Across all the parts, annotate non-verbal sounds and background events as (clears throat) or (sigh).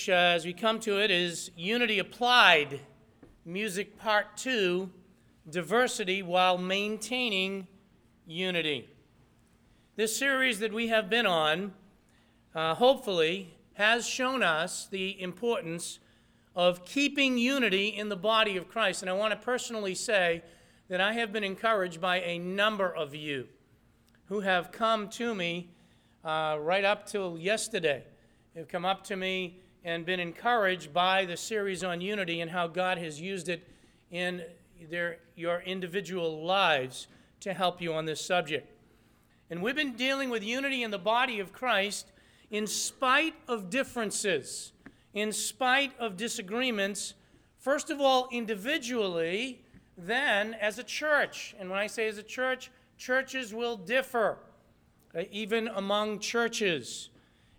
message, uh, as we come to it, is Unity Applied, Music Part 2 Diversity while Maintaining Unity. This series that we have been on, uh, hopefully, has shown us the importance of keeping unity in the body of Christ. And I want to personally say that I have been encouraged by a number of you who have come to me uh, right up till yesterday have come up to me and been encouraged by the series on unity and how God has used it in their, your individual lives to help you on this subject. And we've been dealing with unity in the body of Christ in spite of differences, in spite of disagreements, first of all, individually, then as a church. And when I say as a church, churches will differ, uh, even among churches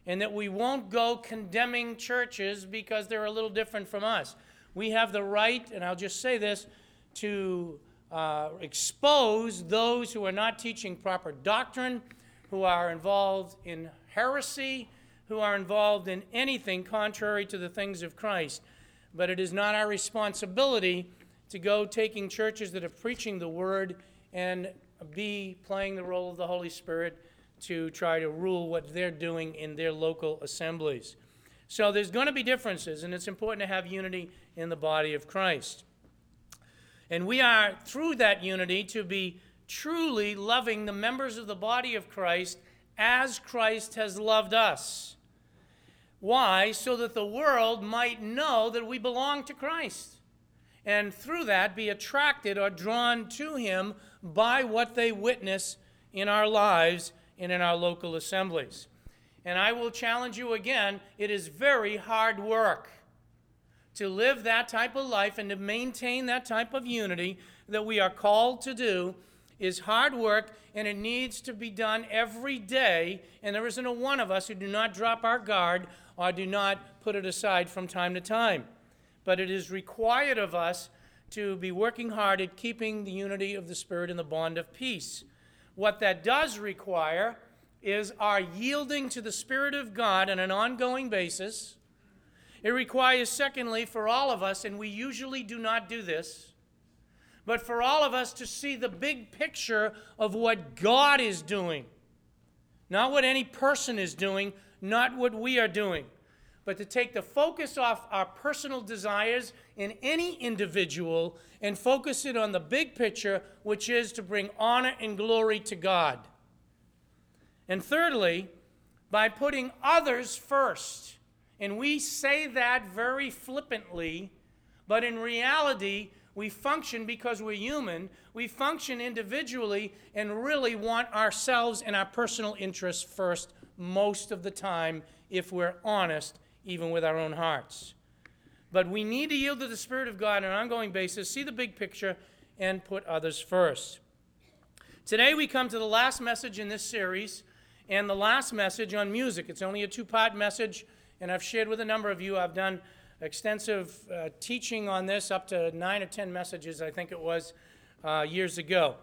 and that we won't go condemning churches because they're a little different from us. We have the right, and I'll just say this, to uh, expose those who are not teaching proper doctrine, who are involved in heresy, who are involved in anything contrary to the things of Christ. But it is not our responsibility to go taking churches that are preaching the word and be playing the role of the Holy Spirit to try to rule what they're doing in their local assemblies. So there's going to be differences, and it's important to have unity in the body of Christ. And we are, through that unity, to be truly loving the members of the body of Christ as Christ has loved us. Why? So that the world might know that we belong to Christ. And through that, be attracted or drawn to Him by what they witness in our lives and in our local assemblies. And I will challenge you again it is very hard work to live that type of life and to maintain that type of unity that we are called to do is hard work and it needs to be done every day. And there isn't a one of us who do not drop our guard or do not put it aside from time to time. But it is required of us to be working hard at keeping the unity of the Spirit and the bond of peace. What that does require is our yielding to the Spirit of God on an ongoing basis. It requires, secondly, for all of us, and we usually do not do this, but for all of us to see the big picture of what God is doing. Not what any person is doing, not what we are doing, but to take the focus off our personal desires in any individual and focus it on the big picture, which is to bring honor and glory to God. And thirdly, by putting others first. And we say that very flippantly, but in reality, we function because we're human. We function individually and really want ourselves and our personal interests first most of the time if we're honest, even with our own hearts. But we need to yield to the Spirit of God on an ongoing basis, see the big picture, and put others first. Today we come to the last message in this series and the last message on music. It's only a two part message, and I've shared with a number of you. I've done extensive uh, teaching on this, up to nine or ten messages, I think it was, uh, years ago.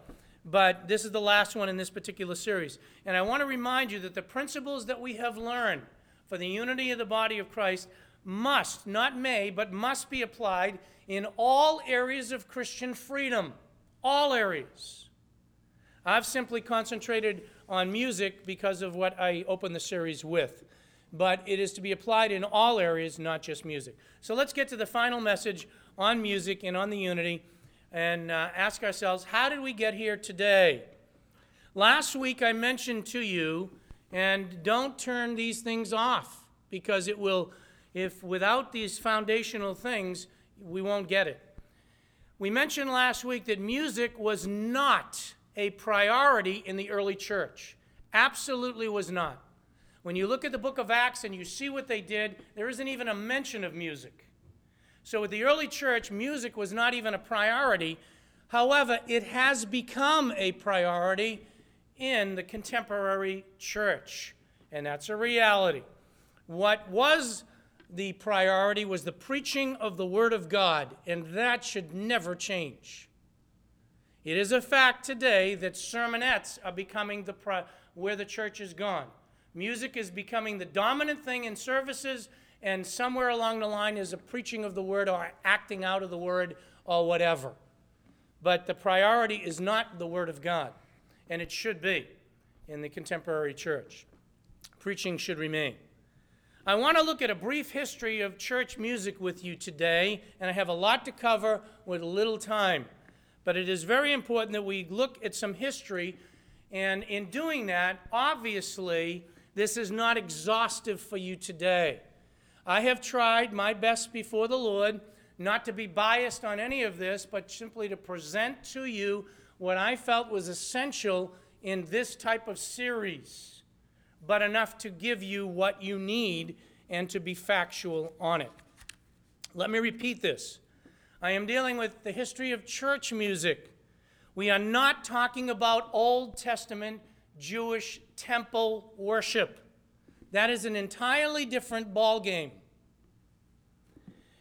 But this is the last one in this particular series. And I want to remind you that the principles that we have learned for the unity of the body of Christ must, not may, but must be applied in all areas of Christian freedom. All areas. I've simply concentrated on music because of what I opened the series with. But it is to be applied in all areas, not just music. So let's get to the final message on music and on the unity and uh, ask ourselves how did we get here today? Last week I mentioned to you, and don't turn these things off because it will if without these foundational things, we won't get it. We mentioned last week that music was not a priority in the early church. Absolutely was not. When you look at the book of Acts and you see what they did, there isn't even a mention of music. So, with the early church, music was not even a priority. However, it has become a priority in the contemporary church, and that's a reality. What was the priority was the preaching of the Word of God, and that should never change. It is a fact today that sermonettes are becoming the where the church has gone. Music is becoming the dominant thing in services, and somewhere along the line is a preaching of the word or acting out of the word or whatever. But the priority is not the word of God, and it should be in the contemporary church. Preaching should remain. I want to look at a brief history of church music with you today, and I have a lot to cover with little time. But it is very important that we look at some history, and in doing that, obviously, this is not exhaustive for you today. I have tried my best before the Lord not to be biased on any of this, but simply to present to you what I felt was essential in this type of series, but enough to give you what you need and to be factual on it. Let me repeat this. I am dealing with the history of church music. We are not talking about Old Testament Jewish temple worship. That is an entirely different ballgame.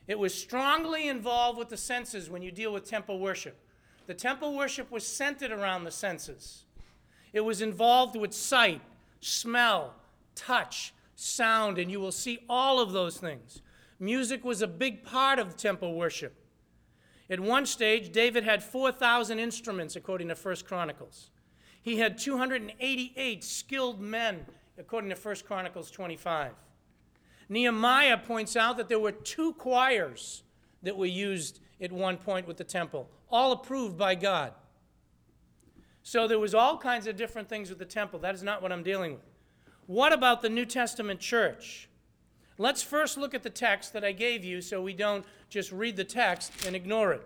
It was strongly involved with the senses when you deal with temple worship. The temple worship was centered around the senses. It was involved with sight, smell, touch, sound, and you will see all of those things. Music was a big part of temple worship. At one stage, David had 4,000 instruments, according to 1 Chronicles. He had 288 skilled men, according to 1 Chronicles 25. Nehemiah points out that there were two choirs that were used at one point with the temple, all approved by God. So there was all kinds of different things with the temple. That is not what I'm dealing with. What about the New Testament church? Let's first look at the text that I gave you so we don't just read the text and ignore it.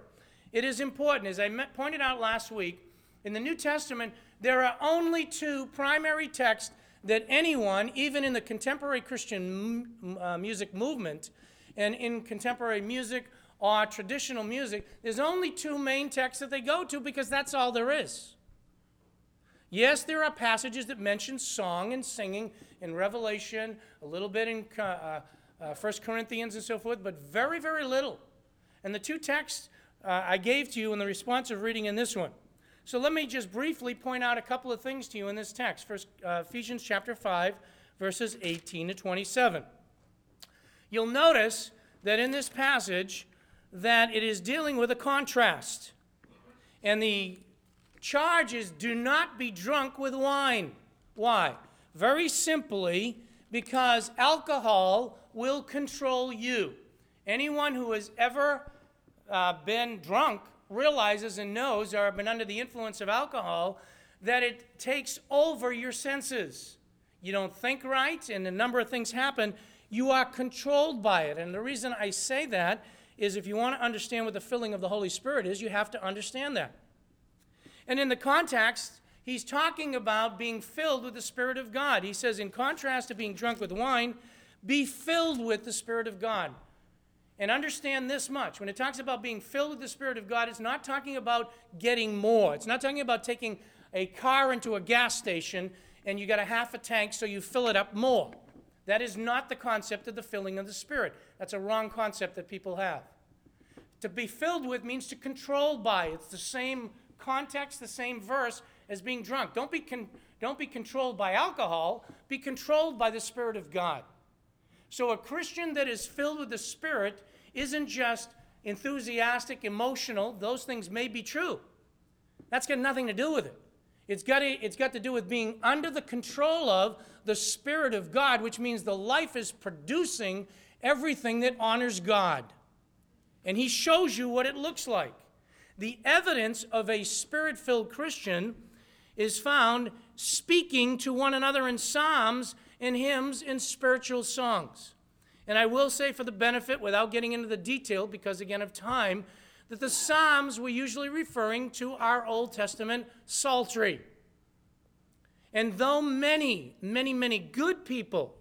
It is important, as I pointed out last week, in the New Testament, there are only two primary texts that anyone, even in the contemporary Christian uh, music movement and in contemporary music or traditional music, there's only two main texts that they go to because that's all there is. Yes, there are passages that mention song and singing in Revelation, a little bit in uh, uh, 1 Corinthians and so forth, but very, very little. And the two texts uh, I gave to you in the responsive reading in this one. So let me just briefly point out a couple of things to you in this text. First, uh, Ephesians chapter 5, verses 18 to 27. You'll notice that in this passage that it is dealing with a contrast. And the charge is do not be drunk with wine. Why? Very simply, because alcohol will control you. Anyone who has ever uh, been drunk realizes and knows or been under the influence of alcohol that it takes over your senses. You don't think right, and a number of things happen. You are controlled by it. And the reason I say that is if you want to understand what the filling of the Holy Spirit is, you have to understand that. And in the context, he's talking about being filled with the Spirit of God. He says, in contrast to being drunk with wine, be filled with the Spirit of God. And understand this much when it talks about being filled with the Spirit of God, it's not talking about getting more. It's not talking about taking a car into a gas station and you got a half a tank so you fill it up more. That is not the concept of the filling of the Spirit. That's a wrong concept that people have. To be filled with means to control by. It's the same context, the same verse as being drunk. Don't be, con- don't be controlled by alcohol, be controlled by the Spirit of God. So a Christian that is filled with the Spirit isn't just enthusiastic, emotional. Those things may be true. That's got nothing to do with it. It's got, to, it's got to do with being under the control of the Spirit of God, which means the life is producing everything that honors God. And He shows you what it looks like. The evidence of a spirit filled Christian is found speaking to one another in psalms and hymns and spiritual songs. And I will say, for the benefit, without getting into the detail, because again of time, that the Psalms were usually referring to our Old Testament psaltery. And though many, many, many good people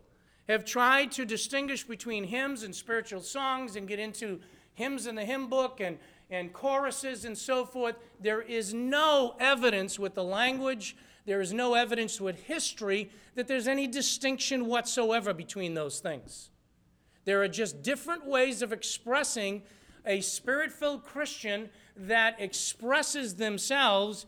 have tried to distinguish between hymns and spiritual songs and get into hymns in the hymn book and, and choruses and so forth, there is no evidence with the language, there is no evidence with history that there's any distinction whatsoever between those things. There are just different ways of expressing a spirit filled Christian that expresses themselves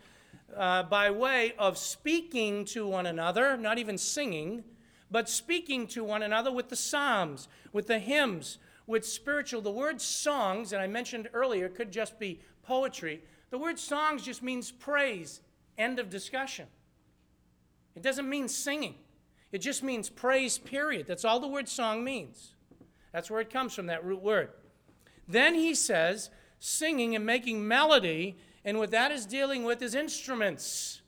uh, by way of speaking to one another, not even singing, but speaking to one another with the psalms, with the hymns, with spiritual. The word songs, and I mentioned earlier, could just be poetry. The word songs just means praise. End of discussion. It doesn't mean singing, it just means praise, period. That's all the word song means. That's where it comes from, that root word. Then he says, singing and making melody, and what that is dealing with is instruments.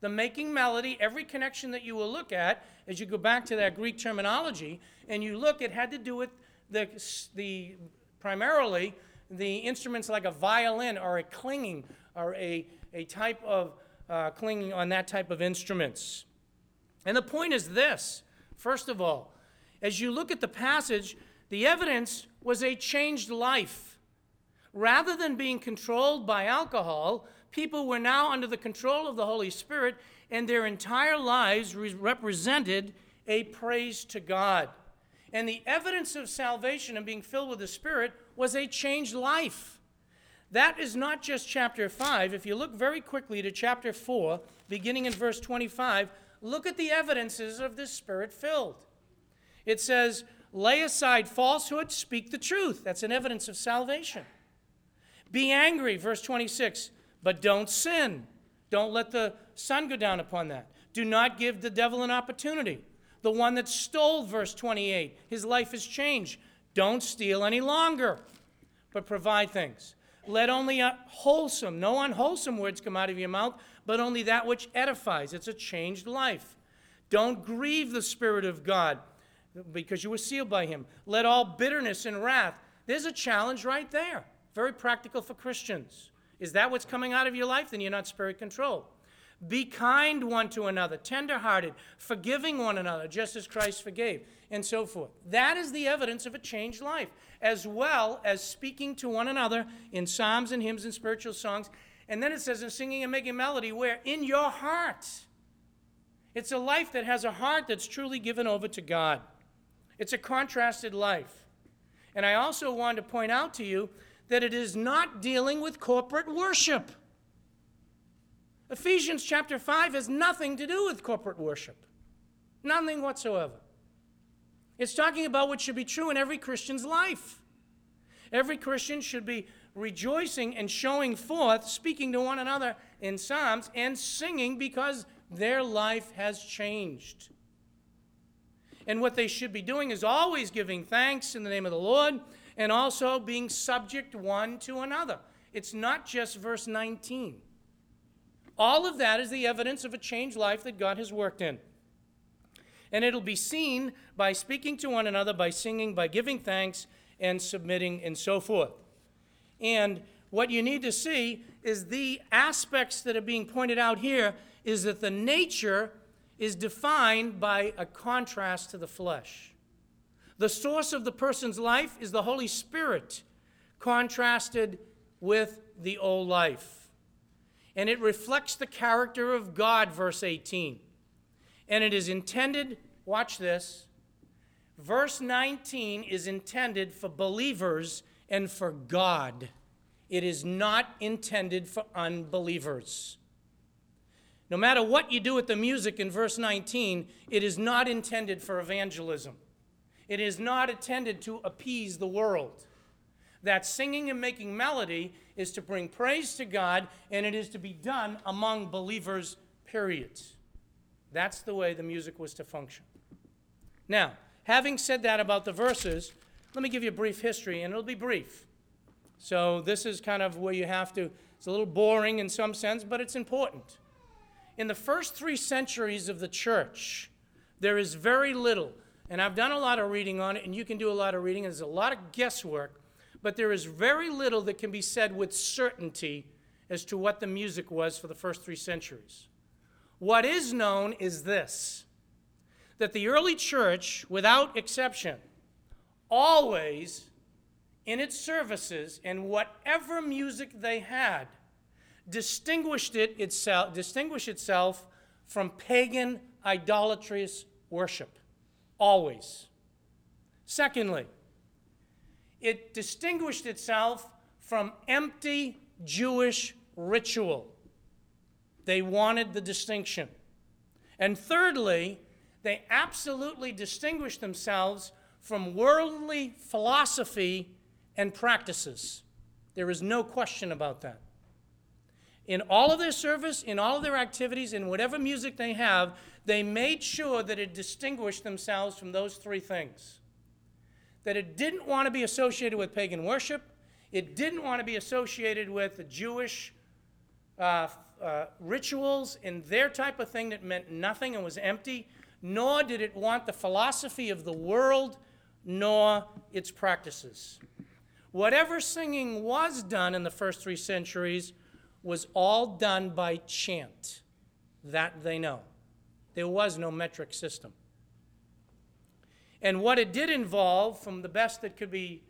The making melody, every connection that you will look at as you go back to that Greek terminology, and you look, it had to do with the, the primarily the instruments like a violin or a clinging or a, a type of uh, clinging on that type of instruments. And the point is this first of all, as you look at the passage, the evidence was a changed life. Rather than being controlled by alcohol, people were now under the control of the Holy Spirit, and their entire lives re- represented a praise to God. And the evidence of salvation and being filled with the Spirit was a changed life. That is not just chapter 5. If you look very quickly to chapter 4, beginning in verse 25, look at the evidences of this Spirit filled. It says, Lay aside falsehood, speak the truth. That's an evidence of salvation. Be angry, verse 26, but don't sin. Don't let the sun go down upon that. Do not give the devil an opportunity. The one that stole, verse 28, his life has changed. Don't steal any longer, but provide things. Let only wholesome, no unwholesome words come out of your mouth, but only that which edifies. It's a changed life. Don't grieve the Spirit of God because you were sealed by Him. Let all bitterness and wrath. There's a challenge right there. Very practical for Christians. Is that what's coming out of your life? Then you're not spirit controlled. Be kind one to another, tenderhearted, forgiving one another, just as Christ forgave, and so forth. That is the evidence of a changed life, as well as speaking to one another in psalms and hymns and spiritual songs. And then it says in singing and making melody, where in your heart. It's a life that has a heart that's truly given over to God. It's a contrasted life. And I also want to point out to you that it is not dealing with corporate worship. Ephesians chapter 5 has nothing to do with corporate worship, nothing whatsoever. It's talking about what should be true in every Christian's life. Every Christian should be rejoicing and showing forth, speaking to one another in Psalms, and singing because their life has changed. And what they should be doing is always giving thanks in the name of the Lord and also being subject one to another. It's not just verse 19. All of that is the evidence of a changed life that God has worked in. And it'll be seen by speaking to one another, by singing, by giving thanks, and submitting, and so forth. And what you need to see is the aspects that are being pointed out here is that the nature is defined by a contrast to the flesh. The source of the person's life is the Holy Spirit, contrasted with the old life and it reflects the character of God, verse 18. And it is intended, watch this, verse 19 is intended for believers and for God. It is not intended for unbelievers. No matter what you do with the music in verse 19, it is not intended for evangelism. It is not intended to appease the world. That singing and making melody is to bring praise to God, and it is to be done among believers, period. That's the way the music was to function. Now, having said that about the verses, let me give you a brief history, and it'll be brief. So, this is kind of where you have to, it's a little boring in some sense, but it's important. In the first three centuries of the church, there is very little, and I've done a lot of reading on it, and you can do a lot of reading, and there's a lot of guesswork but there is very little that can be said with certainty as to what the music was for the first three centuries. What is known is this that the early church, without exception, always in its services and whatever music they had, distinguished it itself, distinguished itself from pagan idolatrous worship. Always. Secondly, it distinguished itself from empty Jewish ritual. They wanted the distinction. And thirdly, they absolutely distinguished themselves from worldly philosophy and practices. There is no question about that. In all of their service, in all of their activities, in whatever music they have, they made sure that it distinguished themselves from those three things. That it didn't want to be associated with pagan worship, it didn't want to be associated with the Jewish uh, uh, rituals and their type of thing that meant nothing and was empty, nor did it want the philosophy of the world, nor its practices. Whatever singing was done in the first three centuries was all done by chant. That they know. There was no metric system. And what it did involve, from the best that could be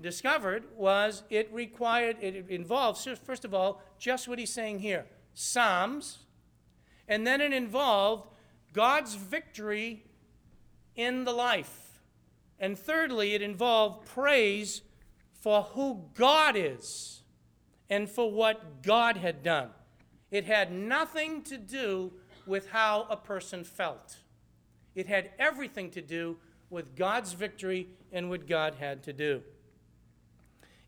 discovered, was it required, it involved, first of all, just what he's saying here Psalms, and then it involved God's victory in the life. And thirdly, it involved praise for who God is and for what God had done. It had nothing to do with how a person felt, it had everything to do with God's victory and what God had to do.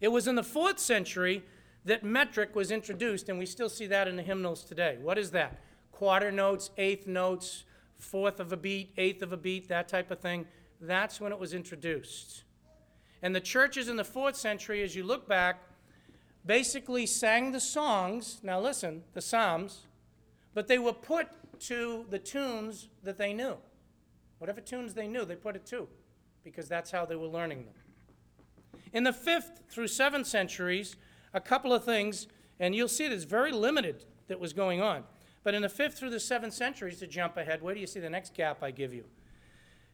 It was in the fourth century that metric was introduced, and we still see that in the hymnals today. What is that? Quarter notes, eighth notes, fourth of a beat, eighth of a beat, that type of thing. That's when it was introduced. And the churches in the fourth century, as you look back, basically sang the songs, now listen, the Psalms, but they were put to the tunes that they knew. Whatever tunes they knew, they put it to, because that's how they were learning them. In the fifth through seventh centuries, a couple of things, and you'll see there's very limited that was going on. But in the fifth through the seventh centuries, to jump ahead, where do you see the next gap I give you?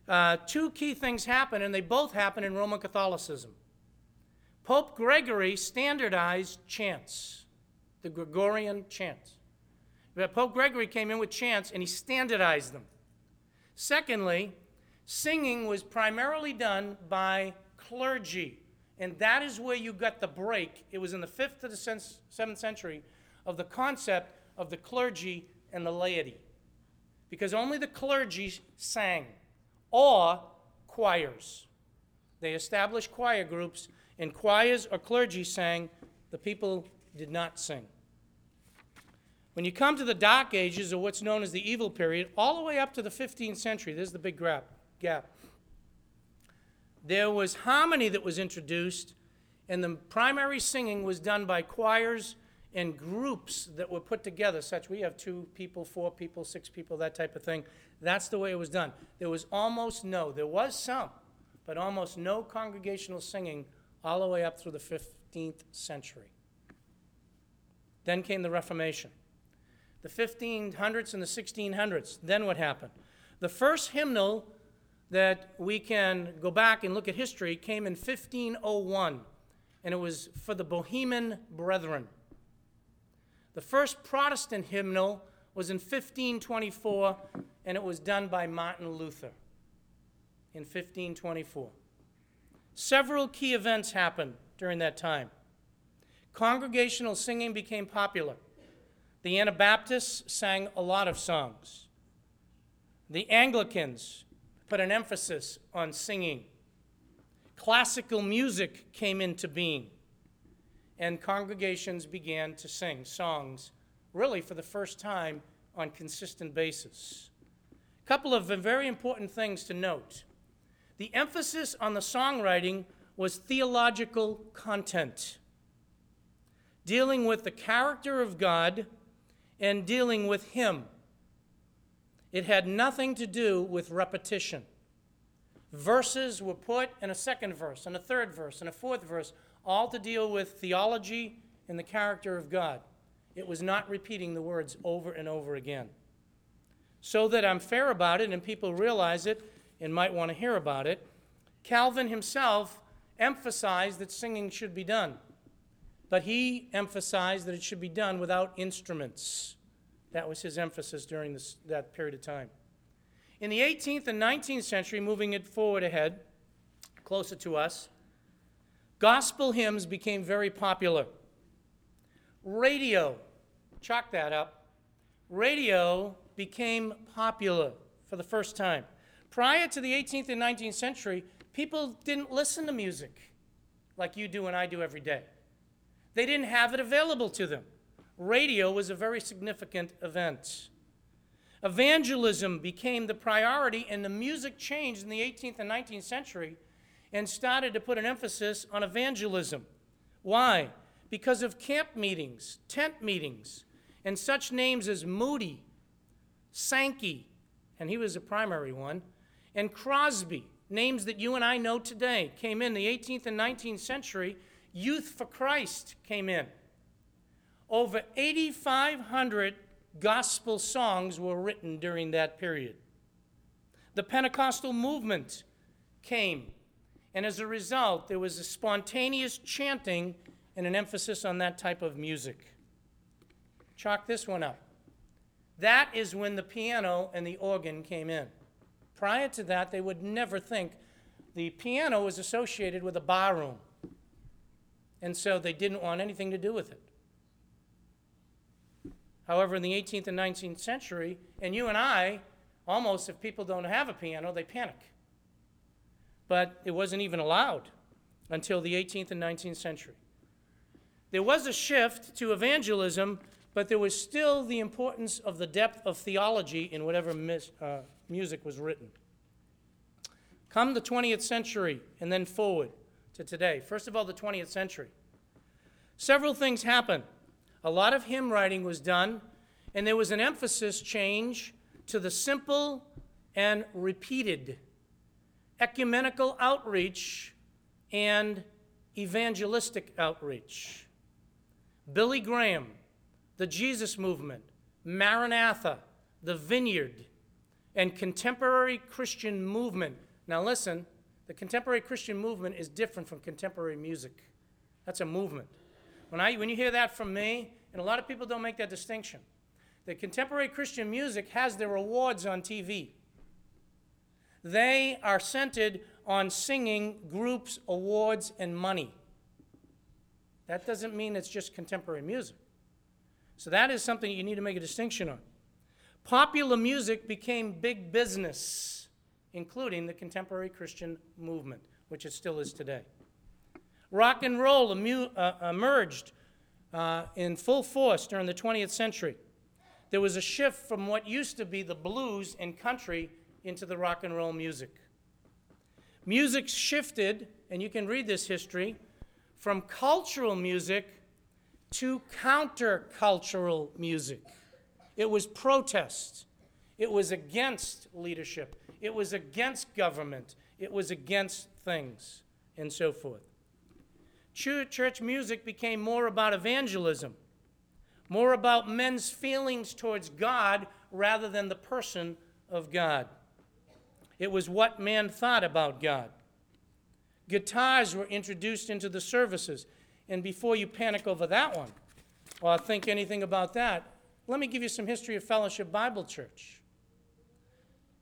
uh, two key things happen, and they both happen in Roman Catholicism. Pope Gregory standardized chants, the Gregorian chants. Pope Gregory came in with chants and he standardized them. Secondly, singing was primarily done by clergy, and that is where you got the break. It was in the 5th to the 7th century of the concept of the clergy and the laity, because only the clergy sang or choirs. They established choir groups, and choirs or clergy sang, the people did not sing. When you come to the Dark Ages, or what's known as the Evil Period, all the way up to the 15th century, there's the big gap. There was harmony that was introduced, and the primary singing was done by choirs and groups that were put together, such as we have two people, four people, six people, that type of thing. That's the way it was done. There was almost no, there was some, but almost no congregational singing all the way up through the 15th century. Then came the Reformation. The 1500s and the 1600s. Then what happened? The first hymnal that we can go back and look at history came in 1501, and it was for the Bohemian Brethren. The first Protestant hymnal was in 1524, and it was done by Martin Luther in 1524. Several key events happened during that time. Congregational singing became popular. The Anabaptists sang a lot of songs. The Anglicans put an emphasis on singing. Classical music came into being and congregations began to sing songs, really for the first time on consistent basis. A couple of very important things to note. The emphasis on the songwriting was theological content, dealing with the character of God and dealing with Him. It had nothing to do with repetition. Verses were put in a second verse, and a third verse, and a fourth verse, all to deal with theology and the character of God. It was not repeating the words over and over again. So that I'm fair about it and people realize it and might want to hear about it, Calvin himself emphasized that singing should be done. But he emphasized that it should be done without instruments. That was his emphasis during this, that period of time. In the 18th and 19th century, moving it forward ahead, closer to us, Gospel hymns became very popular. Radio, chalk that up. Radio became popular for the first time. Prior to the 18th and 19th century, people didn't listen to music like you do and I do every day. They didn't have it available to them. Radio was a very significant event. Evangelism became the priority, and the music changed in the 18th and 19th century and started to put an emphasis on evangelism. Why? Because of camp meetings, tent meetings, and such names as Moody, Sankey, and he was a primary one, and Crosby, names that you and I know today, came in the 18th and 19th century. Youth for Christ came in. Over 8,500 gospel songs were written during that period. The Pentecostal movement came, and as a result, there was a spontaneous chanting and an emphasis on that type of music. Chalk this one up. That is when the piano and the organ came in. Prior to that, they would never think the piano was associated with a barroom, and so they didn't want anything to do with it. However, in the 18th and 19th century, and you and I, almost if people don't have a piano, they panic. But it wasn't even allowed until the 18th and 19th century. There was a shift to evangelism, but there was still the importance of the depth of theology in whatever mis- uh, music was written. Come the 20th century and then forward to today. First of all, the 20th century. Several things happened. A lot of hymn writing was done, and there was an emphasis change to the simple and repeated ecumenical outreach and evangelistic outreach. Billy Graham, the Jesus Movement, Maranatha, the Vineyard, and contemporary Christian movement. Now, listen, the contemporary Christian movement is different from contemporary music. That's a movement. When, I, when you hear that from me, and a lot of people don't make that distinction, the contemporary Christian music has their awards on TV. They are centered on singing groups, awards, and money. That doesn't mean it's just contemporary music. So that is something you need to make a distinction on. Popular music became big business, including the contemporary Christian movement, which it still is today. Rock and roll emu- uh, emerged uh, in full force during the 20th century. There was a shift from what used to be the blues and country into the rock and roll music. Music shifted, and you can read this history, from cultural music to countercultural music. It was protest. It was against leadership. It was against government. It was against things, and so forth. Church music became more about evangelism, more about men's feelings towards God rather than the person of God. It was what man thought about God. Guitars were introduced into the services. And before you panic over that one, or think anything about that, let me give you some history of Fellowship Bible Church.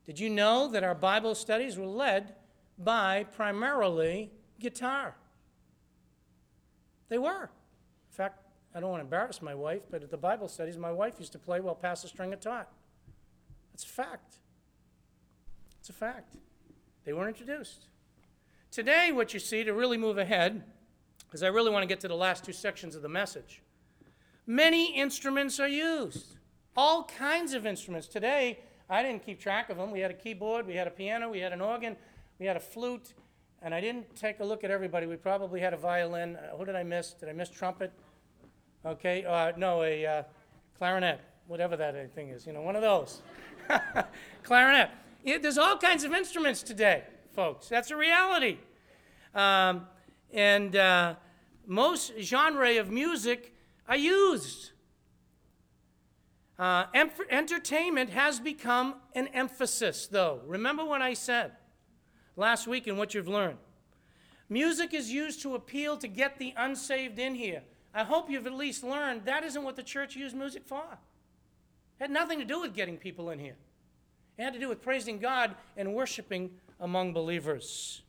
Did you know that our Bible studies were led by primarily guitar? They were. In fact, I don't want to embarrass my wife, but at the Bible studies, my wife used to play while Pastor Stringer taught. That's a fact. It's a fact. They weren't introduced. Today, what you see to really move ahead, because I really want to get to the last two sections of the message, many instruments are used. All kinds of instruments. Today, I didn't keep track of them. We had a keyboard, we had a piano, we had an organ, we had a flute, and I didn't take a look at everybody. We probably had a violin. Uh, who did I miss? Did I miss trumpet? Okay, uh, no, a uh, clarinet, whatever that thing is, you know, one of those. (laughs) clarinet. there's all kinds of instruments today, folks. That's a reality. Um, and uh, most genre of music are used. Uh, em- entertainment has become an emphasis, though. Remember what I said last week and what you've learned. Music is used to appeal to get the unsaved in here. I hope you've at least learned that isn't what the church used music for. It had nothing to do with getting people in here. It had to do with praising God and worshiping among believers.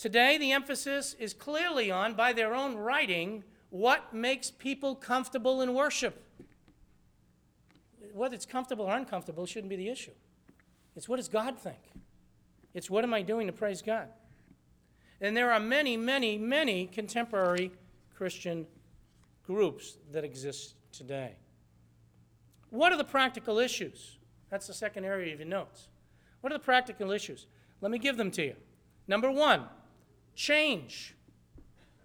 Today, the emphasis is clearly on, by their own writing, what makes people comfortable in worship. Whether it's comfortable or uncomfortable shouldn't be the issue. It's what does God think? It's what am I doing to praise God? And there are many, many, many contemporary Christian groups that exist today. What are the practical issues? That's the second area of your notes. What are the practical issues? Let me give them to you. Number one, change.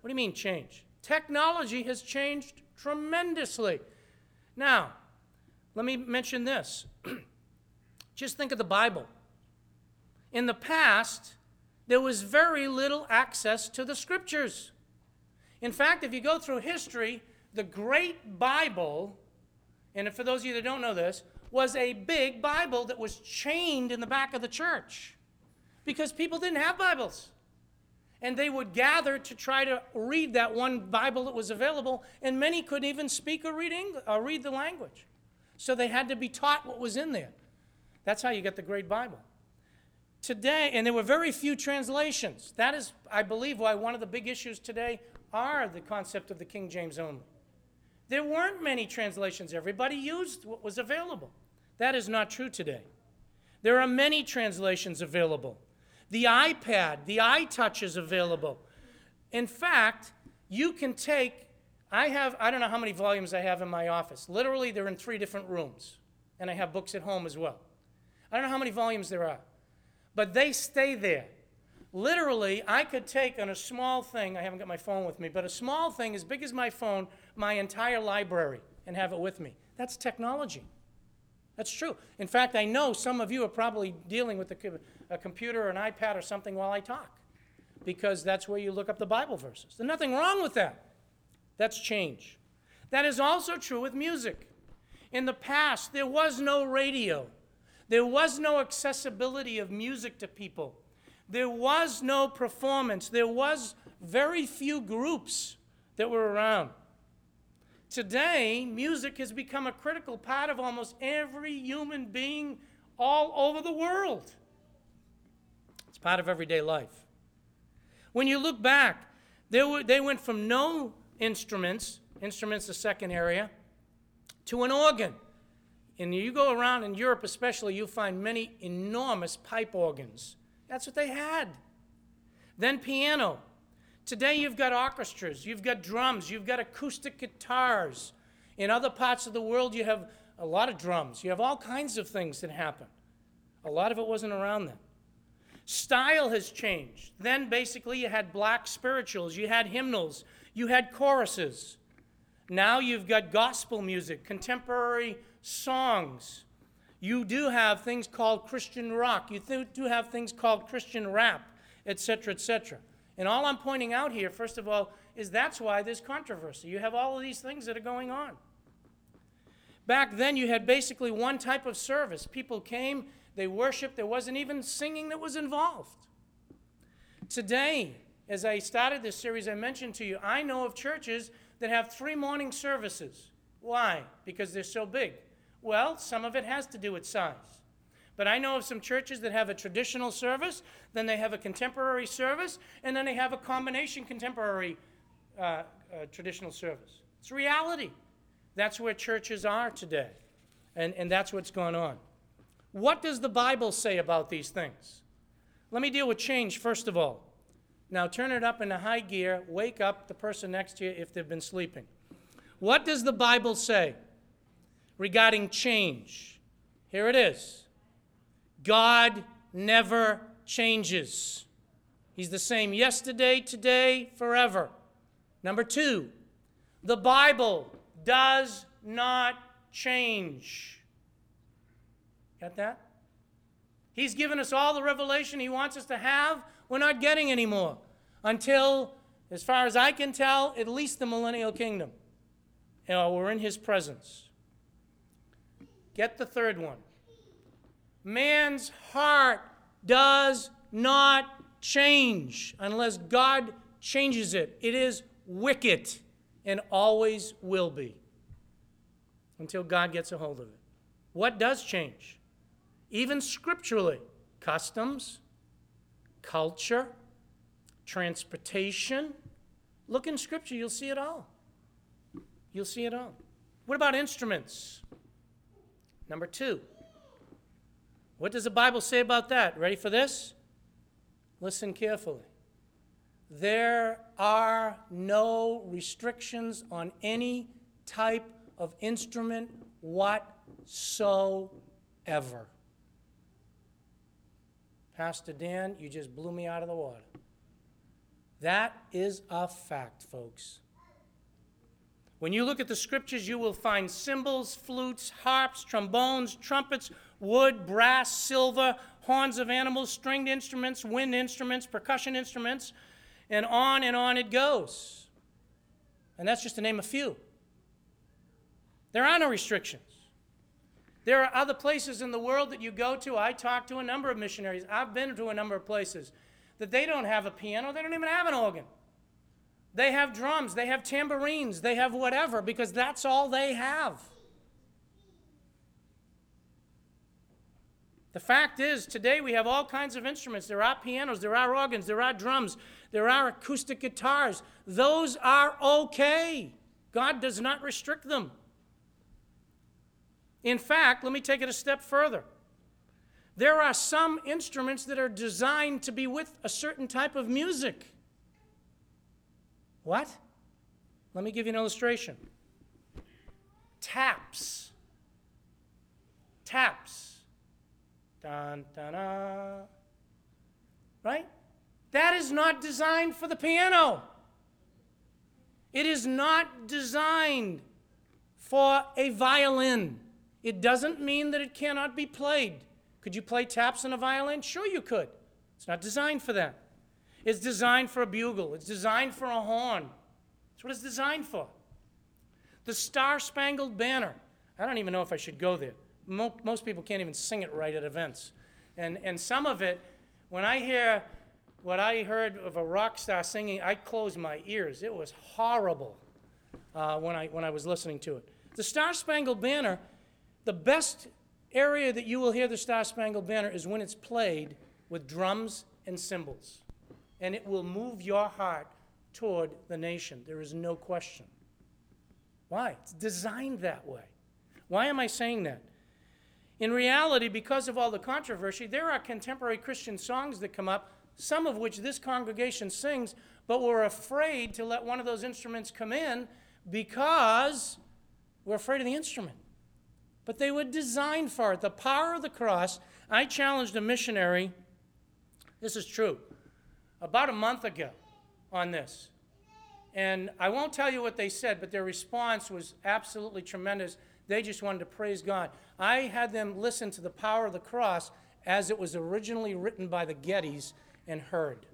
What do you mean change? Technology has changed tremendously. Now, let me mention this. (clears throat) Just think of the Bible. In the past, there was very little access to the scriptures. In fact, if you go through history, the great Bible, and for those of you that don't know this, was a big Bible that was chained in the back of the church because people didn't have Bibles. And they would gather to try to read that one Bible that was available, and many couldn't even speak or read, English, uh, or read the language. So they had to be taught what was in there. That's how you get the great Bible. Today, and there were very few translations. That is, I believe, why one of the big issues today are the concept of the King James only. There weren't many translations. Everybody used what was available. That is not true today. There are many translations available. The iPad, the iTouch is available. In fact, you can take, I have, I don't know how many volumes I have in my office. Literally, they're in three different rooms. And I have books at home as well. I don't know how many volumes there are, but they stay there. Literally, I could take on a small thing, I haven't got my phone with me, but a small thing as big as my phone, my entire library, and have it with me. That's technology. That's true. In fact, I know some of you are probably dealing with a, a computer or an iPad or something while I talk, because that's where you look up the Bible verses. There's nothing wrong with that. That's change. That is also true with music. In the past, there was no radio. There was no accessibility of music to people. There was no performance. There was very few groups that were around. Today, music has become a critical part of almost every human being all over the world. Part of everyday life. When you look back, they, were, they went from no instruments, instruments the second area, to an organ. And you go around in Europe, especially, you'll find many enormous pipe organs. That's what they had. Then piano. Today you've got orchestras, you've got drums, you've got acoustic guitars. In other parts of the world, you have a lot of drums. You have all kinds of things that happen. A lot of it wasn't around then. Style has changed. Then basically you had black spirituals, you had hymnals, you had choruses. Now you've got gospel music, contemporary songs. You do have things called Christian rock. You do have things called Christian rap, etc., etc. And all I'm pointing out here, first of all, is that's why there's controversy. You have all of these things that are going on. Back then, you had basically one type of service. People came, they worshiped, there wasn't even singing that was involved. Today, as I started this series, I mentioned to you, I know of churches that have three morning services. Why? Because they're so big. Well, some of it has to do with size. But I know of some churches that have a traditional service, then they have a contemporary service, and then they have a combination contemporary uh, uh, traditional service. It's reality. That's where churches are today, and, and that's what's going on. What does the Bible say about these things? Let me deal with change first of all. Now turn it up into high gear, wake up the person next to you if they've been sleeping. What does the Bible say? regarding change. Here it is God never changes, He's the same yesterday, today, forever. Number two, the Bible does not change. Got that? He's given us all the revelation He wants us to have. We're not getting any more until, as far as I can tell, at least the millennial kingdom. You know, we're in His presence. Get the third one. Man's heart does not change unless God changes it. It is wicked and always will be until God gets a hold of it. What does change? Even scripturally, customs, culture, transportation. Look in scripture, you'll see it all. You'll see it all. What about instruments? Number two, What does the Bible say about that? Ready for this? Listen carefully. There are no restrictions on any type of instrument whatsoever. Pastor Dan, you just blew me out of the water. That is a fact, folks. When you look at the scriptures, you will find cymbals, flutes, harps, trombones, trumpets, wood, brass, silver, horns of animals, stringed instruments, wind instruments, percussion instruments, and on and on it goes. And that's just to name a few. There are no restrictions. There are other places in the world that you go to. I talk to a number of missionaries. I've been to a number of places that they don't have a piano, they don't even have an organ. They have drums, they have tambourines, they have whatever, because that's all they have. The fact is, today we have all kinds of instruments. There are pianos, there are organs, there are drums, there are acoustic guitars. Those are okay. God does not restrict them. In fact, let me take it a step further. There are some instruments that are designed to be with a certain type of music. What? Let me give you an illustration. Taps. Taps. Dun, dun. Right? That is not designed for the piano. It is not designed for a violin. It doesn't mean that it cannot be played. Could you play taps on a violin? Sure, you could. It's not designed for that. It's designed for a bugle, it's designed for a horn. That's what it's designed for. The Star Spangled Banner. I don't even know if I should go there. Most people can't even sing it right at events. And, and some of it, when I hear what I heard of a rock star singing, I closed my ears. It was horrible uh, when, I, when I was listening to it. The Star Spangled Banner, the best area that you will hear the Star Spangled Banner is when it's played with drums and cymbals and it will move your heart toward the nation. There is no question. Why? It's designed that way. Why am I saying that? In reality, because of all the controversy, there are contemporary Christian songs that come up, some of which this congregation sings, but we're afraid to let one of those instruments come in because we're afraid of the instrument. But they were designed for it. The power of the cross. I challenged a missionary, this is true about a month ago on this. And I won't tell you what they said, but their response was absolutely tremendous. They just wanted to praise God. I had them listen to the power of the cross as it was originally written by the Gettys and heard.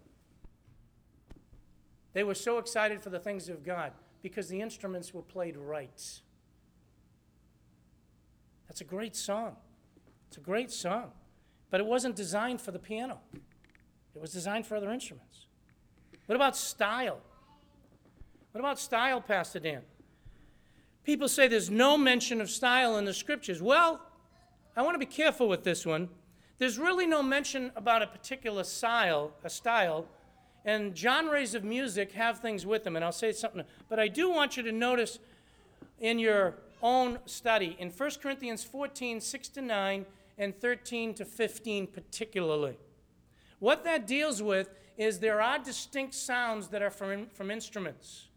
They were so excited for the things of God because the instruments were played right. That's a great song. It's a great song. But it wasn't designed for the piano. It was designed for other instruments. What about style? What about style, Pastor Dan? People say there's no mention of style in the scriptures. Well, I want to be careful with this one. There's really no mention about a particular style, a style, and genres of music have things with them, and I'll say something. But I do want you to notice in your own study, in 1 Corinthians 14, 6 to 9, and 13 to 15 particularly. What that deals with is there are distinct sounds that are from, from instruments.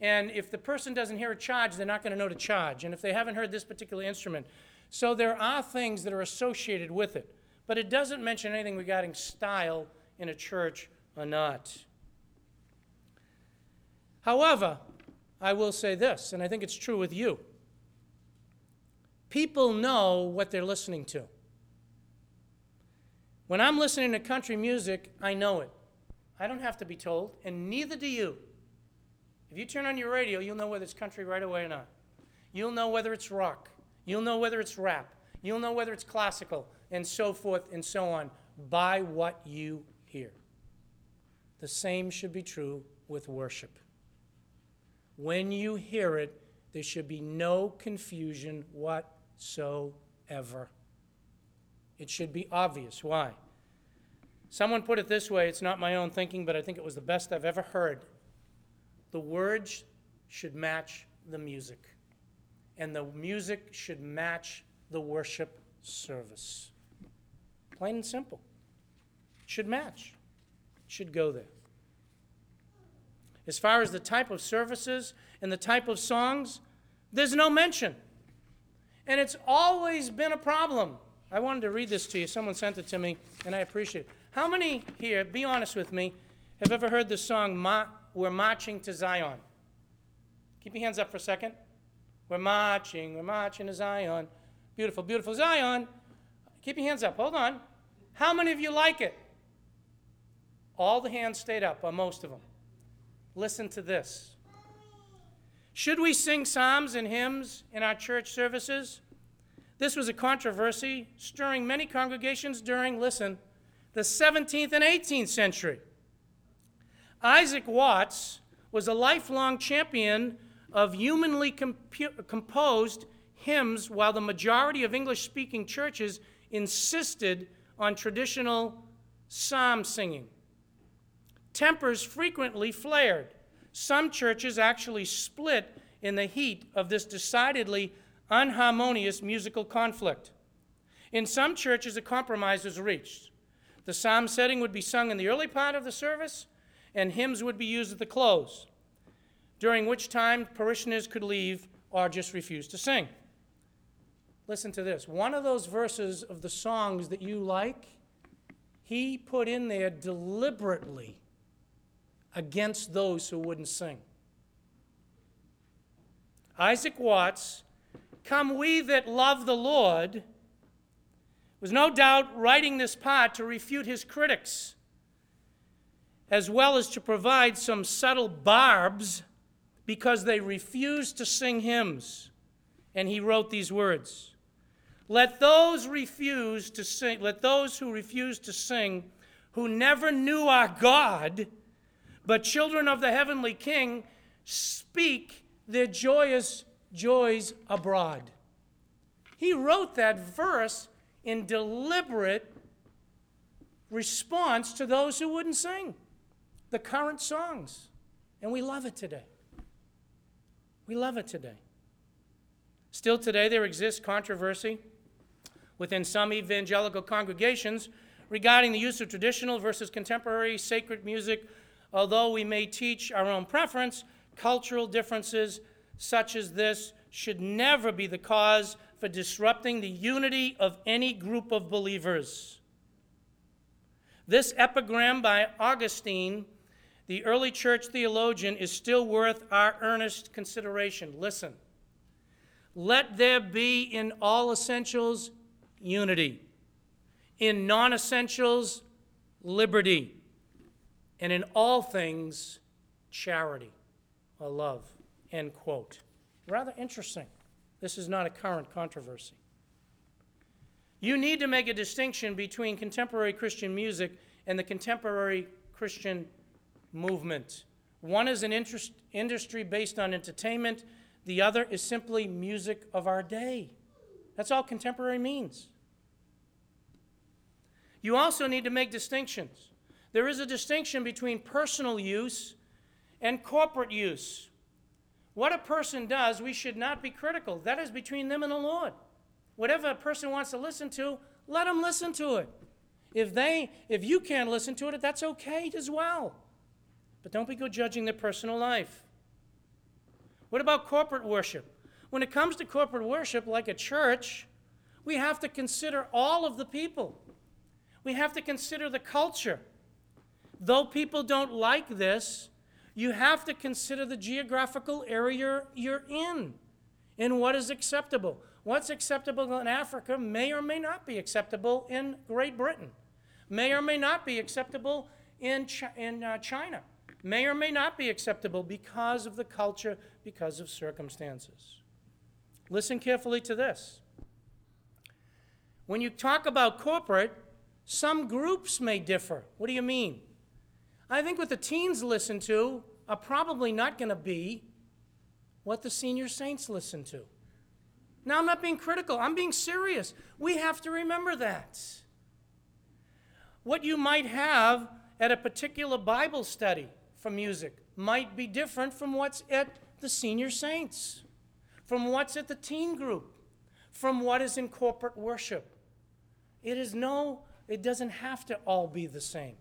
And if the person doesn't hear a charge, they're not going to know to charge. And if they haven't heard this particular instrument, so there are things that are associated with it. But it doesn't mention anything regarding style in a church or not. However, I will say this, and I think it's true with you. People know what they're listening to. When I'm listening to country music, I know it. I don't have to be told, and neither do you. If you turn on your radio, you'll know whether it's country right away or not. You'll know whether it's rock. You'll know whether it's rap. You'll know whether it's classical, and so forth and so on, by what you hear. The same should be true with worship. When you hear it, there should be no confusion whatsoever. It should be obvious. Why? Someone put it this way it's not my own thinking, but I think it was the best I've ever heard. The words should match the music, and the music should match the worship service. plain and simple. It Should match, it should go there. As far as the type of services and the type of songs, there's no mention. And it's always been a problem. I wanted to read this to you. Someone sent it to me, and I appreciate it. How many here, be honest with me, have ever heard the song Ma- We're Marching to Zion? Keep your hands up for a second. We're marching, we're marching to Zion. Beautiful, beautiful Zion. Keep your hands up. Hold on. How many of you like it? All the hands stayed up, or most of them. Listen to this. Should we sing psalms and hymns in our church services? This was a controversy stirring many congregations during, listen, the 17th and 18th century. Isaac Watts was a lifelong champion of humanly compu- composed hymns, while the majority of English speaking churches insisted on traditional psalm singing. Tempers frequently flared. Some churches actually split in the heat of this decidedly unharmonious musical conflict. In some churches, a compromise was reached. The psalm setting would be sung in the early part of the service, and hymns would be used at the close, during which time parishioners could leave or just refuse to sing. Listen to this. One of those verses of the songs that you like, he put in there deliberately against those who wouldn't sing. Isaac Watts, Come we that love the Lord, was no doubt writing this part to refute his critics, as well as to provide some subtle barbs because they refused to sing hymns. And he wrote these words Let those refuse to sing, let those who refuse to sing, who never knew our God, but children of the heavenly King, speak their joyous joys abroad. He wrote that verse in deliberate response to those who wouldn't sing the current songs. And we love it today. We love it today. Still today, there exists controversy within some evangelical congregations regarding the use of traditional versus contemporary sacred music. Although we may teach our own preference, cultural differences such as this should never be the cause for disrupting the unity of any group of believers. This epigram by Augustine, the early church theologian, is still worth our earnest consideration. Listen. Let there be in all essentials unity, in non essentials, liberty, and in all things, charity or love. End quote. Rather interesting. This is not a current controversy. You need to make a distinction between contemporary Christian music and the contemporary Christian movement. One is an interest, industry based on entertainment, the other is simply music of our day. That's all contemporary means. You also need to make distinctions. There is a distinction between personal use and corporate use. What a person does, we should not be critical. That is between them and the Lord. Whatever a person wants to listen to, let them listen to it. If they if you can't listen to it, that's okay as well. But don't be good judging their personal life. What about corporate worship? When it comes to corporate worship, like a church, we have to consider all of the people. We have to consider the culture. Though people don't like this, you have to consider the geographical area you're in and what is acceptable. What's acceptable in Africa may or may not be acceptable in Great Britain, may or may not be acceptable in, in uh, China, may or may not be acceptable because of the culture, because of circumstances. Listen carefully to this. When you talk about corporate, some groups may differ. What do you mean? I think what the teens listen to are probably not going to be what the senior saints listen to. Now, I'm not being critical, I'm being serious. We have to remember that. What you might have at a particular Bible study for music might be different from what's at the senior saints, from what's at the teen group, from what is in corporate worship. It is no it doesn't have to all be the same.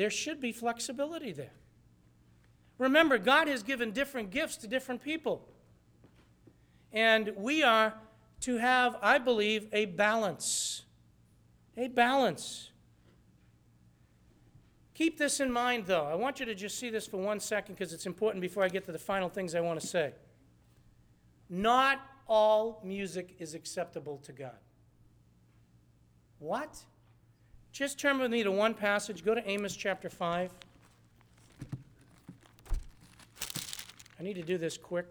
There should be flexibility there. Remember, God has given different gifts to different people. And we are to have, I believe, a balance. A balance. Keep this in mind, though. I want you to just see this for one second because it's important before I get to the final things I want to say. Not all music is acceptable to God. What? Just turn with me to one passage. Go to Amos chapter 5. I need to do this quick.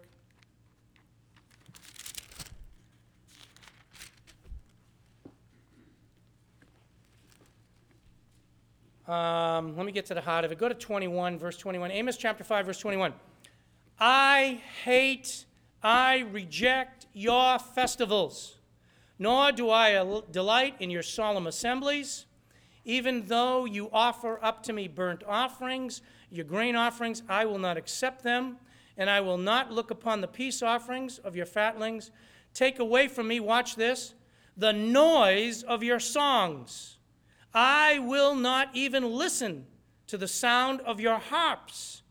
Um, let me get to the heart of it. Go to 21, verse 21. Amos chapter 5, verse 21. I hate, I reject your festivals, nor do I delight in your solemn assemblies. Even though you offer up to me burnt offerings, your grain offerings, I will not accept them, and I will not look upon the peace offerings of your fatlings. Take away from me, watch this, the noise of your songs I will not even listen to the sound of your harps,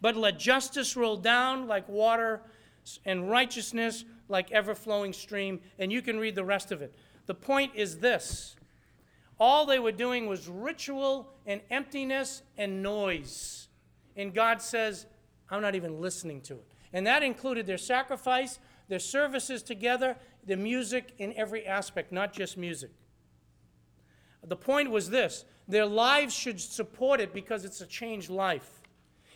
but let justice roll down like water and righteousness like ever flowing stream. And you can read the rest of it. The point is this all they were doing was ritual and emptiness and noise. And God says, I'm not even listening to it. And that included their sacrifice, their services together, the music in every aspect, not just music. The point was this their lives should support it because it's a changed life.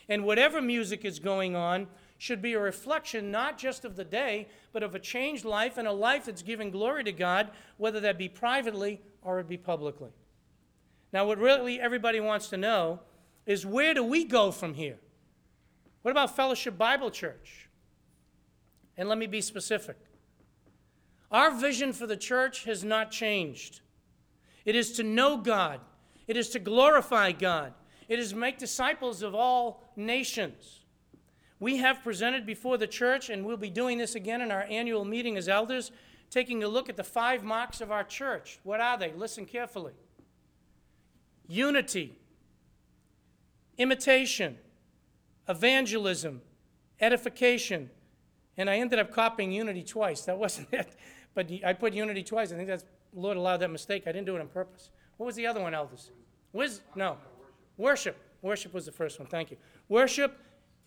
And whatever music is going on should be a reflection not just of the day, but of a changed life and a life that's giving glory to God, whether that be privately or it be publicly. Now, what really everybody wants to know is where do we go from here? What about Fellowship Bible Church? And let me be specific. Our vision for the church has not changed. It is to know God. It is to glorify God. It is make disciples of all nations. We have presented before the church, and we'll be doing this again in our annual meeting as elders, taking a look at the five marks of our church. What are they? Listen carefully unity, imitation, evangelism, edification. And I ended up copying unity twice. That wasn't (laughs) it. But I put unity twice. I think that's Lord allowed that mistake. I didn't do it on purpose. What was the other one, elders? Wiz? No. Worship. Worship was the first one. Thank you. Worship,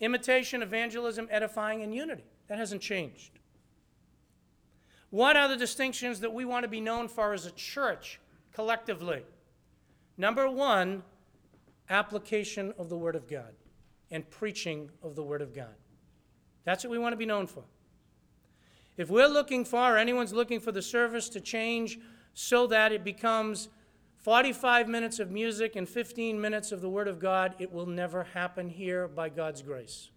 imitation, evangelism, edifying, and unity. That hasn't changed. What are the distinctions that we want to be known for as a church collectively? Number one, application of the Word of God and preaching of the Word of God. That's what we want to be known for. If we're looking for, or anyone's looking for the service to change so that it becomes 45 minutes of music and 15 minutes of the Word of God, it will never happen here by God's grace.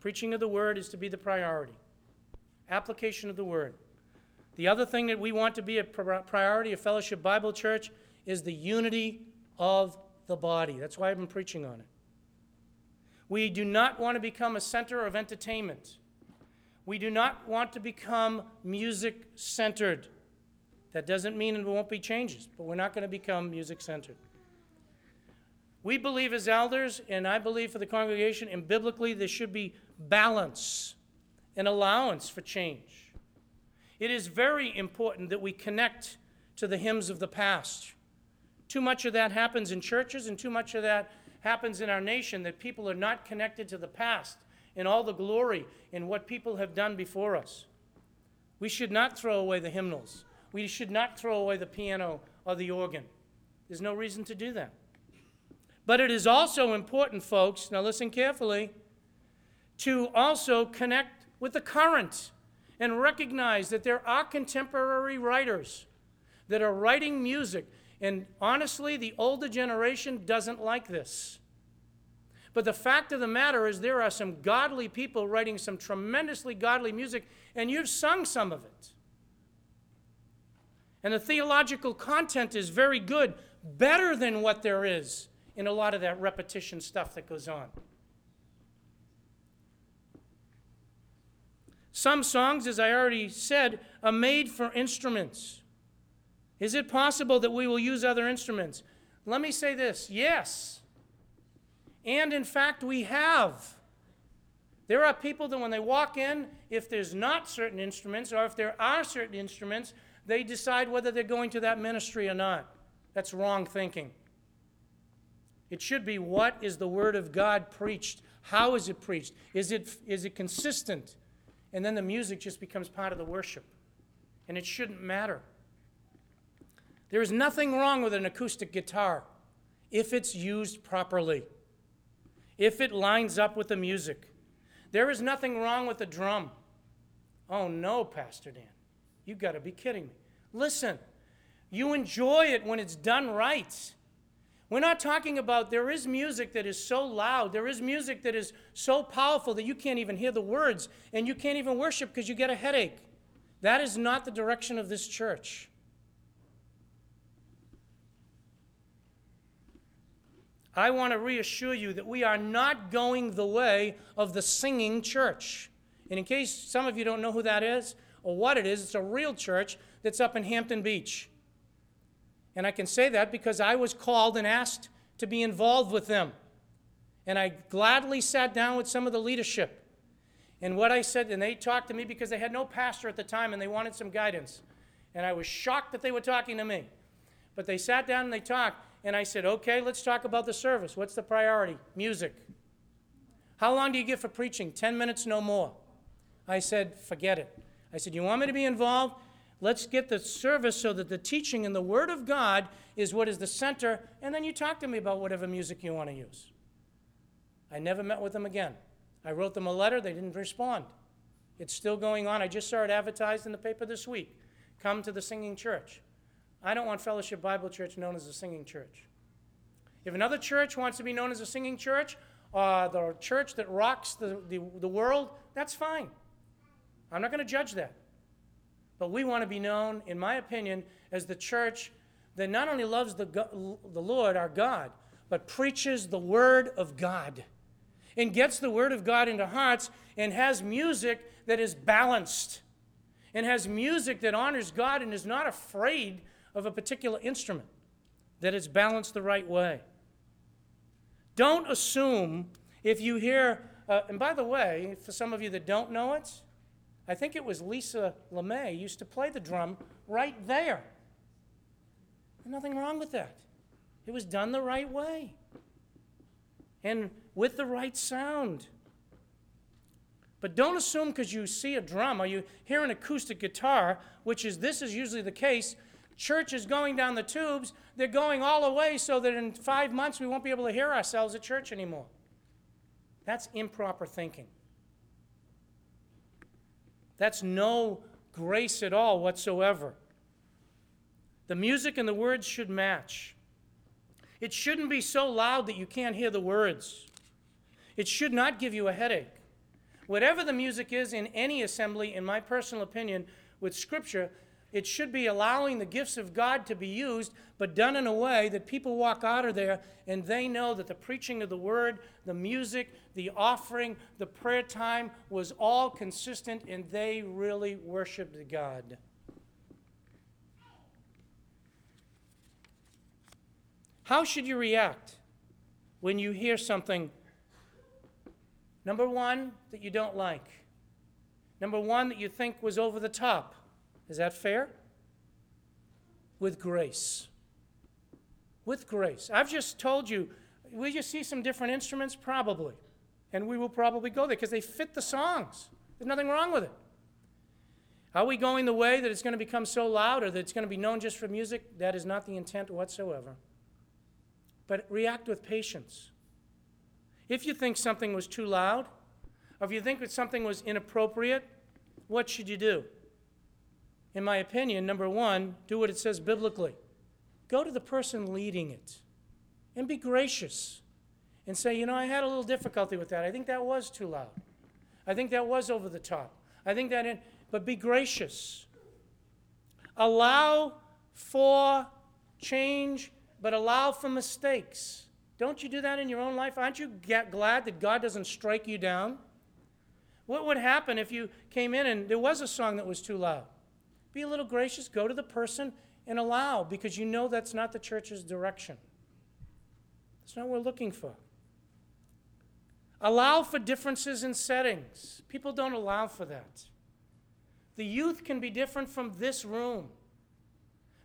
Preaching of the Word is to be the priority, application of the Word. The other thing that we want to be a priority of Fellowship Bible Church is the unity of the body. That's why I've been preaching on it. We do not want to become a center of entertainment. We do not want to become music centered. That doesn't mean there won't be changes, but we're not going to become music centered. We believe as elders, and I believe for the congregation, and biblically, there should be balance and allowance for change. It is very important that we connect to the hymns of the past. Too much of that happens in churches, and too much of that happens in our nation that people are not connected to the past and all the glory in what people have done before us. We should not throw away the hymnals. We should not throw away the piano or the organ. There's no reason to do that. But it is also important, folks, now listen carefully, to also connect with the current and recognize that there are contemporary writers that are writing music. And honestly, the older generation doesn't like this. But the fact of the matter is, there are some godly people writing some tremendously godly music, and you've sung some of it. And the theological content is very good, better than what there is in a lot of that repetition stuff that goes on. Some songs, as I already said, are made for instruments. Is it possible that we will use other instruments? Let me say this yes. And in fact, we have. There are people that when they walk in, if there's not certain instruments, or if there are certain instruments, they decide whether they're going to that ministry or not. That's wrong thinking. It should be what is the Word of God preached? How is it preached? Is it, is it consistent? And then the music just becomes part of the worship. And it shouldn't matter. There is nothing wrong with an acoustic guitar if it's used properly, if it lines up with the music. There is nothing wrong with the drum. Oh no, Pastor Dan. You've got to be kidding me. Listen, you enjoy it when it's done right. We're not talking about there is music that is so loud, there is music that is so powerful that you can't even hear the words and you can't even worship because you get a headache. That is not the direction of this church. I want to reassure you that we are not going the way of the singing church. And in case some of you don't know who that is or what it is, it's a real church that's up in Hampton Beach. And I can say that because I was called and asked to be involved with them. And I gladly sat down with some of the leadership. And what I said, and they talked to me because they had no pastor at the time and they wanted some guidance. And I was shocked that they were talking to me. But they sat down and they talked. And I said, okay, let's talk about the service. What's the priority? Music. How long do you get for preaching? 10 minutes, no more. I said, forget it. I said, you want me to be involved? Let's get the service so that the teaching and the Word of God is what is the center, and then you talk to me about whatever music you want to use. I never met with them again. I wrote them a letter, they didn't respond. It's still going on. I just saw it advertised in the paper this week. Come to the singing church. I don't want Fellowship Bible Church known as a singing church. If another church wants to be known as a singing church, uh, the church that rocks the, the, the world, that's fine. I'm not going to judge that. But we want to be known, in my opinion, as the church that not only loves the, the Lord, our God, but preaches the Word of God and gets the Word of God into hearts and has music that is balanced and has music that honors God and is not afraid of a particular instrument, that is balanced the right way. Don't assume if you hear, uh, and by the way, for some of you that don't know it, I think it was Lisa LeMay used to play the drum right there. Nothing wrong with that. It was done the right way and with the right sound. But don't assume because you see a drum or you hear an acoustic guitar, which is this is usually the case, church is going down the tubes, they're going all the way so that in five months we won't be able to hear ourselves at church anymore. That's improper thinking. That's no grace at all whatsoever. The music and the words should match. It shouldn't be so loud that you can't hear the words. It should not give you a headache. Whatever the music is in any assembly, in my personal opinion, with Scripture, it should be allowing the gifts of God to be used, but done in a way that people walk out of there and they know that the preaching of the word, the music, the offering, the prayer time was all consistent and they really worshiped God. How should you react when you hear something, number one, that you don't like? Number one, that you think was over the top? Is that fair? With grace. With grace. I've just told you, will you see some different instruments? Probably. And we will probably go there because they fit the songs. There's nothing wrong with it. Are we going the way that it's going to become so loud or that it's going to be known just for music? That is not the intent whatsoever. But react with patience. If you think something was too loud, or if you think that something was inappropriate, what should you do? In my opinion, number one, do what it says biblically. Go to the person leading it and be gracious and say, you know, I had a little difficulty with that. I think that was too loud. I think that was over the top. I think that, in, but be gracious. Allow for change, but allow for mistakes. Don't you do that in your own life? Aren't you glad that God doesn't strike you down? What would happen if you came in and there was a song that was too loud? Be a little gracious, go to the person and allow because you know that's not the church's direction. That's not what we're looking for. Allow for differences in settings. People don't allow for that. The youth can be different from this room.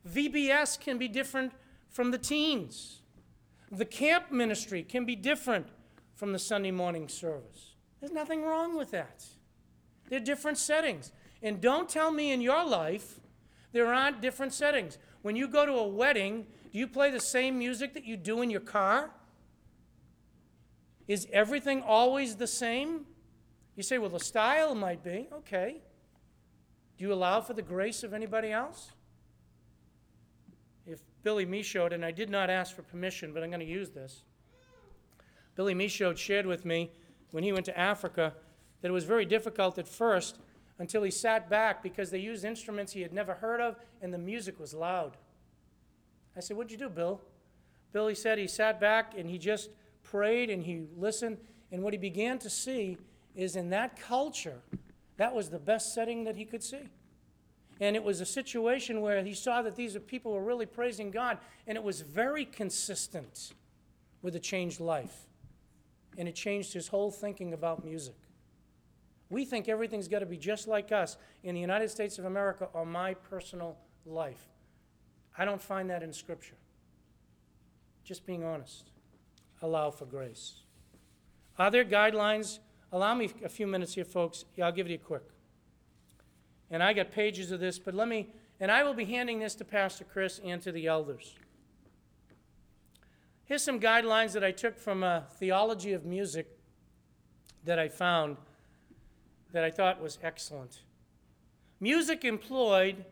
VBS can be different from the teens. The camp ministry can be different from the Sunday morning service. There's nothing wrong with that. They're different settings. And don't tell me in your life there aren't different settings. When you go to a wedding, do you play the same music that you do in your car? Is everything always the same? You say, well, the style might be. Okay. Do you allow for the grace of anybody else? If Billy Michaud, and I did not ask for permission, but I'm going to use this. Billy Michaud shared with me when he went to Africa that it was very difficult at first until he sat back because they used instruments he had never heard of and the music was loud. I said, What'd you do, Bill? Billy said he sat back and he just prayed and he listened. And what he began to see is in that culture, that was the best setting that he could see. And it was a situation where he saw that these people were really praising God, and it was very consistent with a changed life. And it changed his whole thinking about music. We think everything's got to be just like us in the United States of America or my personal life. I don't find that in Scripture. Just being honest. Allow for grace. Are there guidelines? Allow me a few minutes here, folks. Yeah, I'll give it you quick. And I got pages of this, but let me, and I will be handing this to Pastor Chris and to the elders. Here's some guidelines that I took from a theology of music that I found that I thought was excellent. Music employed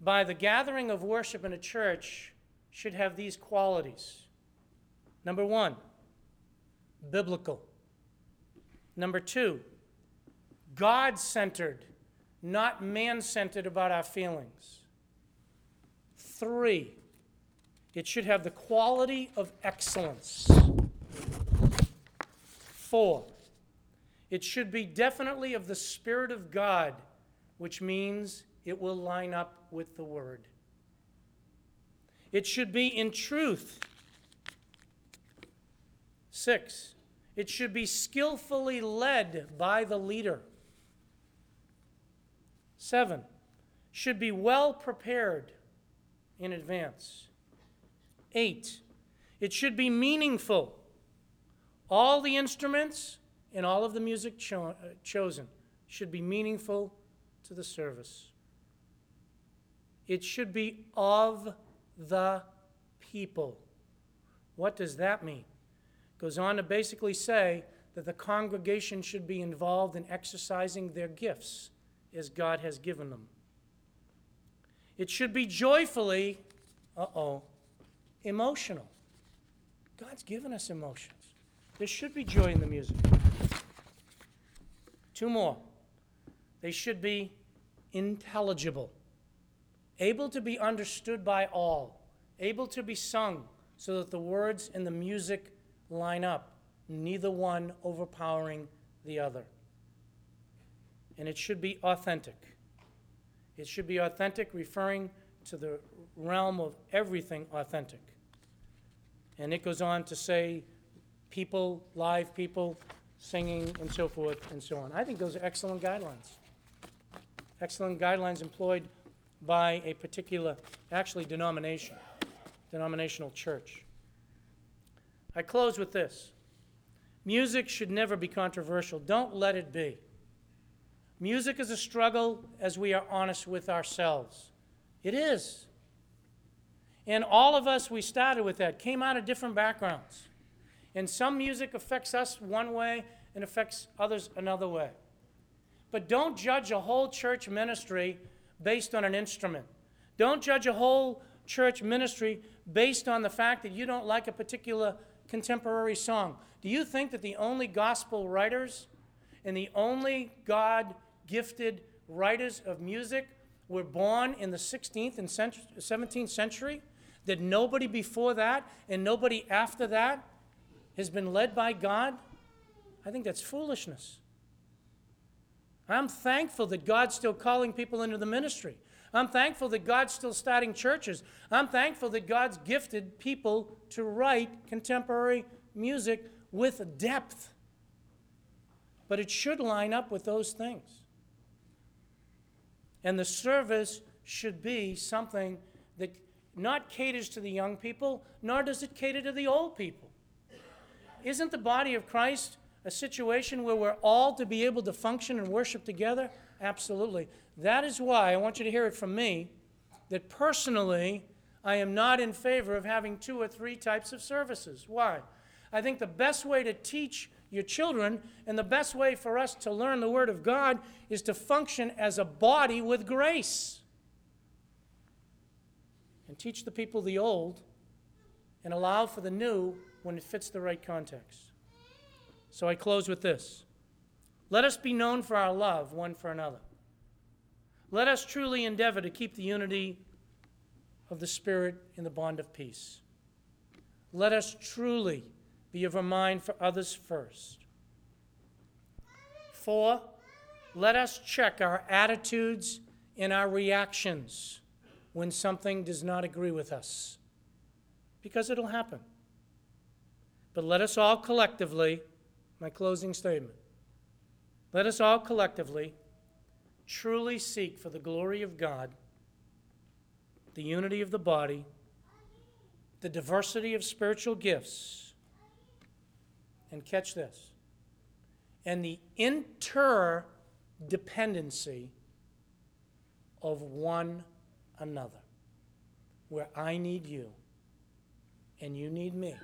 by the gathering of worship in a church should have these qualities. Number one, biblical. Number two, God centered, not man centered about our feelings. Three, it should have the quality of excellence. Four, it should be definitely of the Spirit of God, which means it will line up with the Word. It should be in truth. Six, it should be skillfully led by the leader. Seven, should be well prepared in advance. Eight, it should be meaningful. All the instruments and all of the music cho- uh, chosen should be meaningful to the service. It should be of the people. What does that mean? Goes on to basically say that the congregation should be involved in exercising their gifts as God has given them. It should be joyfully, uh oh, emotional. God's given us emotions. There should be joy in the music. Two more. They should be intelligible, able to be understood by all, able to be sung so that the words and the music line up, neither one overpowering the other. And it should be authentic. It should be authentic, referring to the realm of everything authentic. And it goes on to say people, live people, singing, and so forth and so on. I think those are excellent guidelines. Excellent guidelines employed by a particular, actually, denomination, denominational church. I close with this music should never be controversial. Don't let it be. Music is a struggle as we are honest with ourselves. It is. And all of us, we started with that, came out of different backgrounds. And some music affects us one way and affects others another way. But don't judge a whole church ministry based on an instrument. Don't judge a whole church ministry based on the fact that you don't like a particular contemporary song. Do you think that the only gospel writers and the only God gifted writers of music were born in the 16th and 17th century? That nobody before that and nobody after that has been led by God, I think that's foolishness. I'm thankful that God's still calling people into the ministry. I'm thankful that God's still starting churches. I'm thankful that God's gifted people to write contemporary music with depth. But it should line up with those things. And the service should be something that not caters to the young people, nor does it cater to the old people. Isn't the body of Christ a situation where we're all to be able to function and worship together? Absolutely. That is why I want you to hear it from me that personally, I am not in favor of having two or three types of services. Why? I think the best way to teach your children and the best way for us to learn the Word of God is to function as a body with grace and teach the people the old and allow for the new when it fits the right context. So I close with this Let us be known for our love one for another. Let us truly endeavor to keep the unity of the Spirit in the bond of peace. Let us truly be of a mind for others first. Four, let us check our attitudes and our reactions when something does not agree with us, because it'll happen. But let us all collectively, my closing statement, let us all collectively truly seek for the glory of God, the unity of the body, the diversity of spiritual gifts, and catch this, and the interdependency of one another, where I need you and you need me.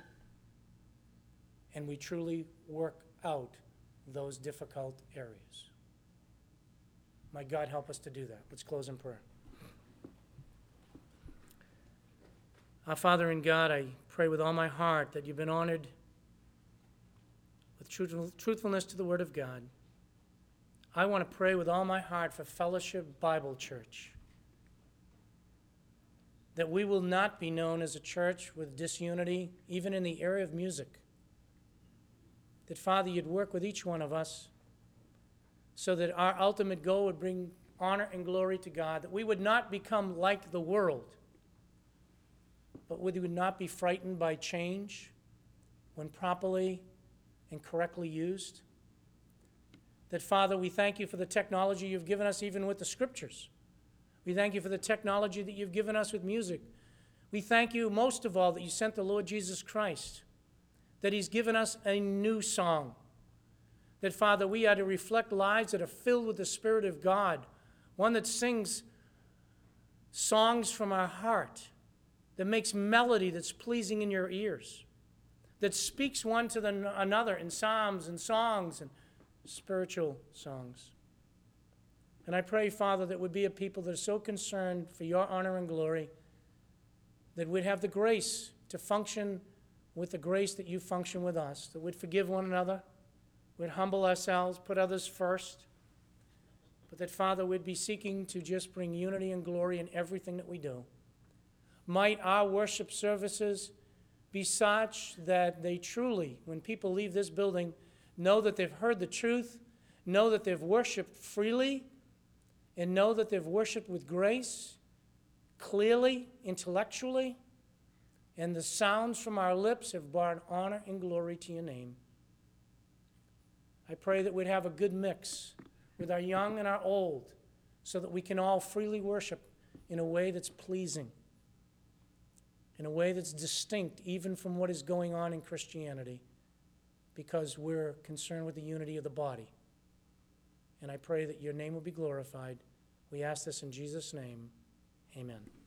And we truly work out those difficult areas. My God, help us to do that. Let's close in prayer. Our Father in God, I pray with all my heart that you've been honored with truthfulness to the Word of God. I want to pray with all my heart for Fellowship Bible Church that we will not be known as a church with disunity, even in the area of music. That, Father, you'd work with each one of us so that our ultimate goal would bring honor and glory to God, that we would not become like the world, but we would not be frightened by change when properly and correctly used. That, Father, we thank you for the technology you've given us, even with the scriptures we thank you for the technology that you've given us with music. We thank you most of all that you sent the Lord Jesus Christ, that He's given us a new song. That, Father, we are to reflect lives that are filled with the Spirit of God, one that sings songs from our heart, that makes melody that's pleasing in your ears, that speaks one to the, another in psalms and songs and spiritual songs. And I pray, Father, that would be a people that are so concerned for your honor and glory that we'd have the grace to function with the grace that you function with us, that we'd forgive one another, we'd humble ourselves, put others first, but that, Father, we'd be seeking to just bring unity and glory in everything that we do. Might our worship services be such that they truly, when people leave this building, know that they've heard the truth, know that they've worshiped freely and know that they've worshiped with grace, clearly, intellectually, and the sounds from our lips have brought honor and glory to your name. I pray that we'd have a good mix with our young and our old so that we can all freely worship in a way that's pleasing, in a way that's distinct even from what is going on in Christianity, because we're concerned with the unity of the body. And I pray that your name will be glorified. We ask this in Jesus' name. Amen.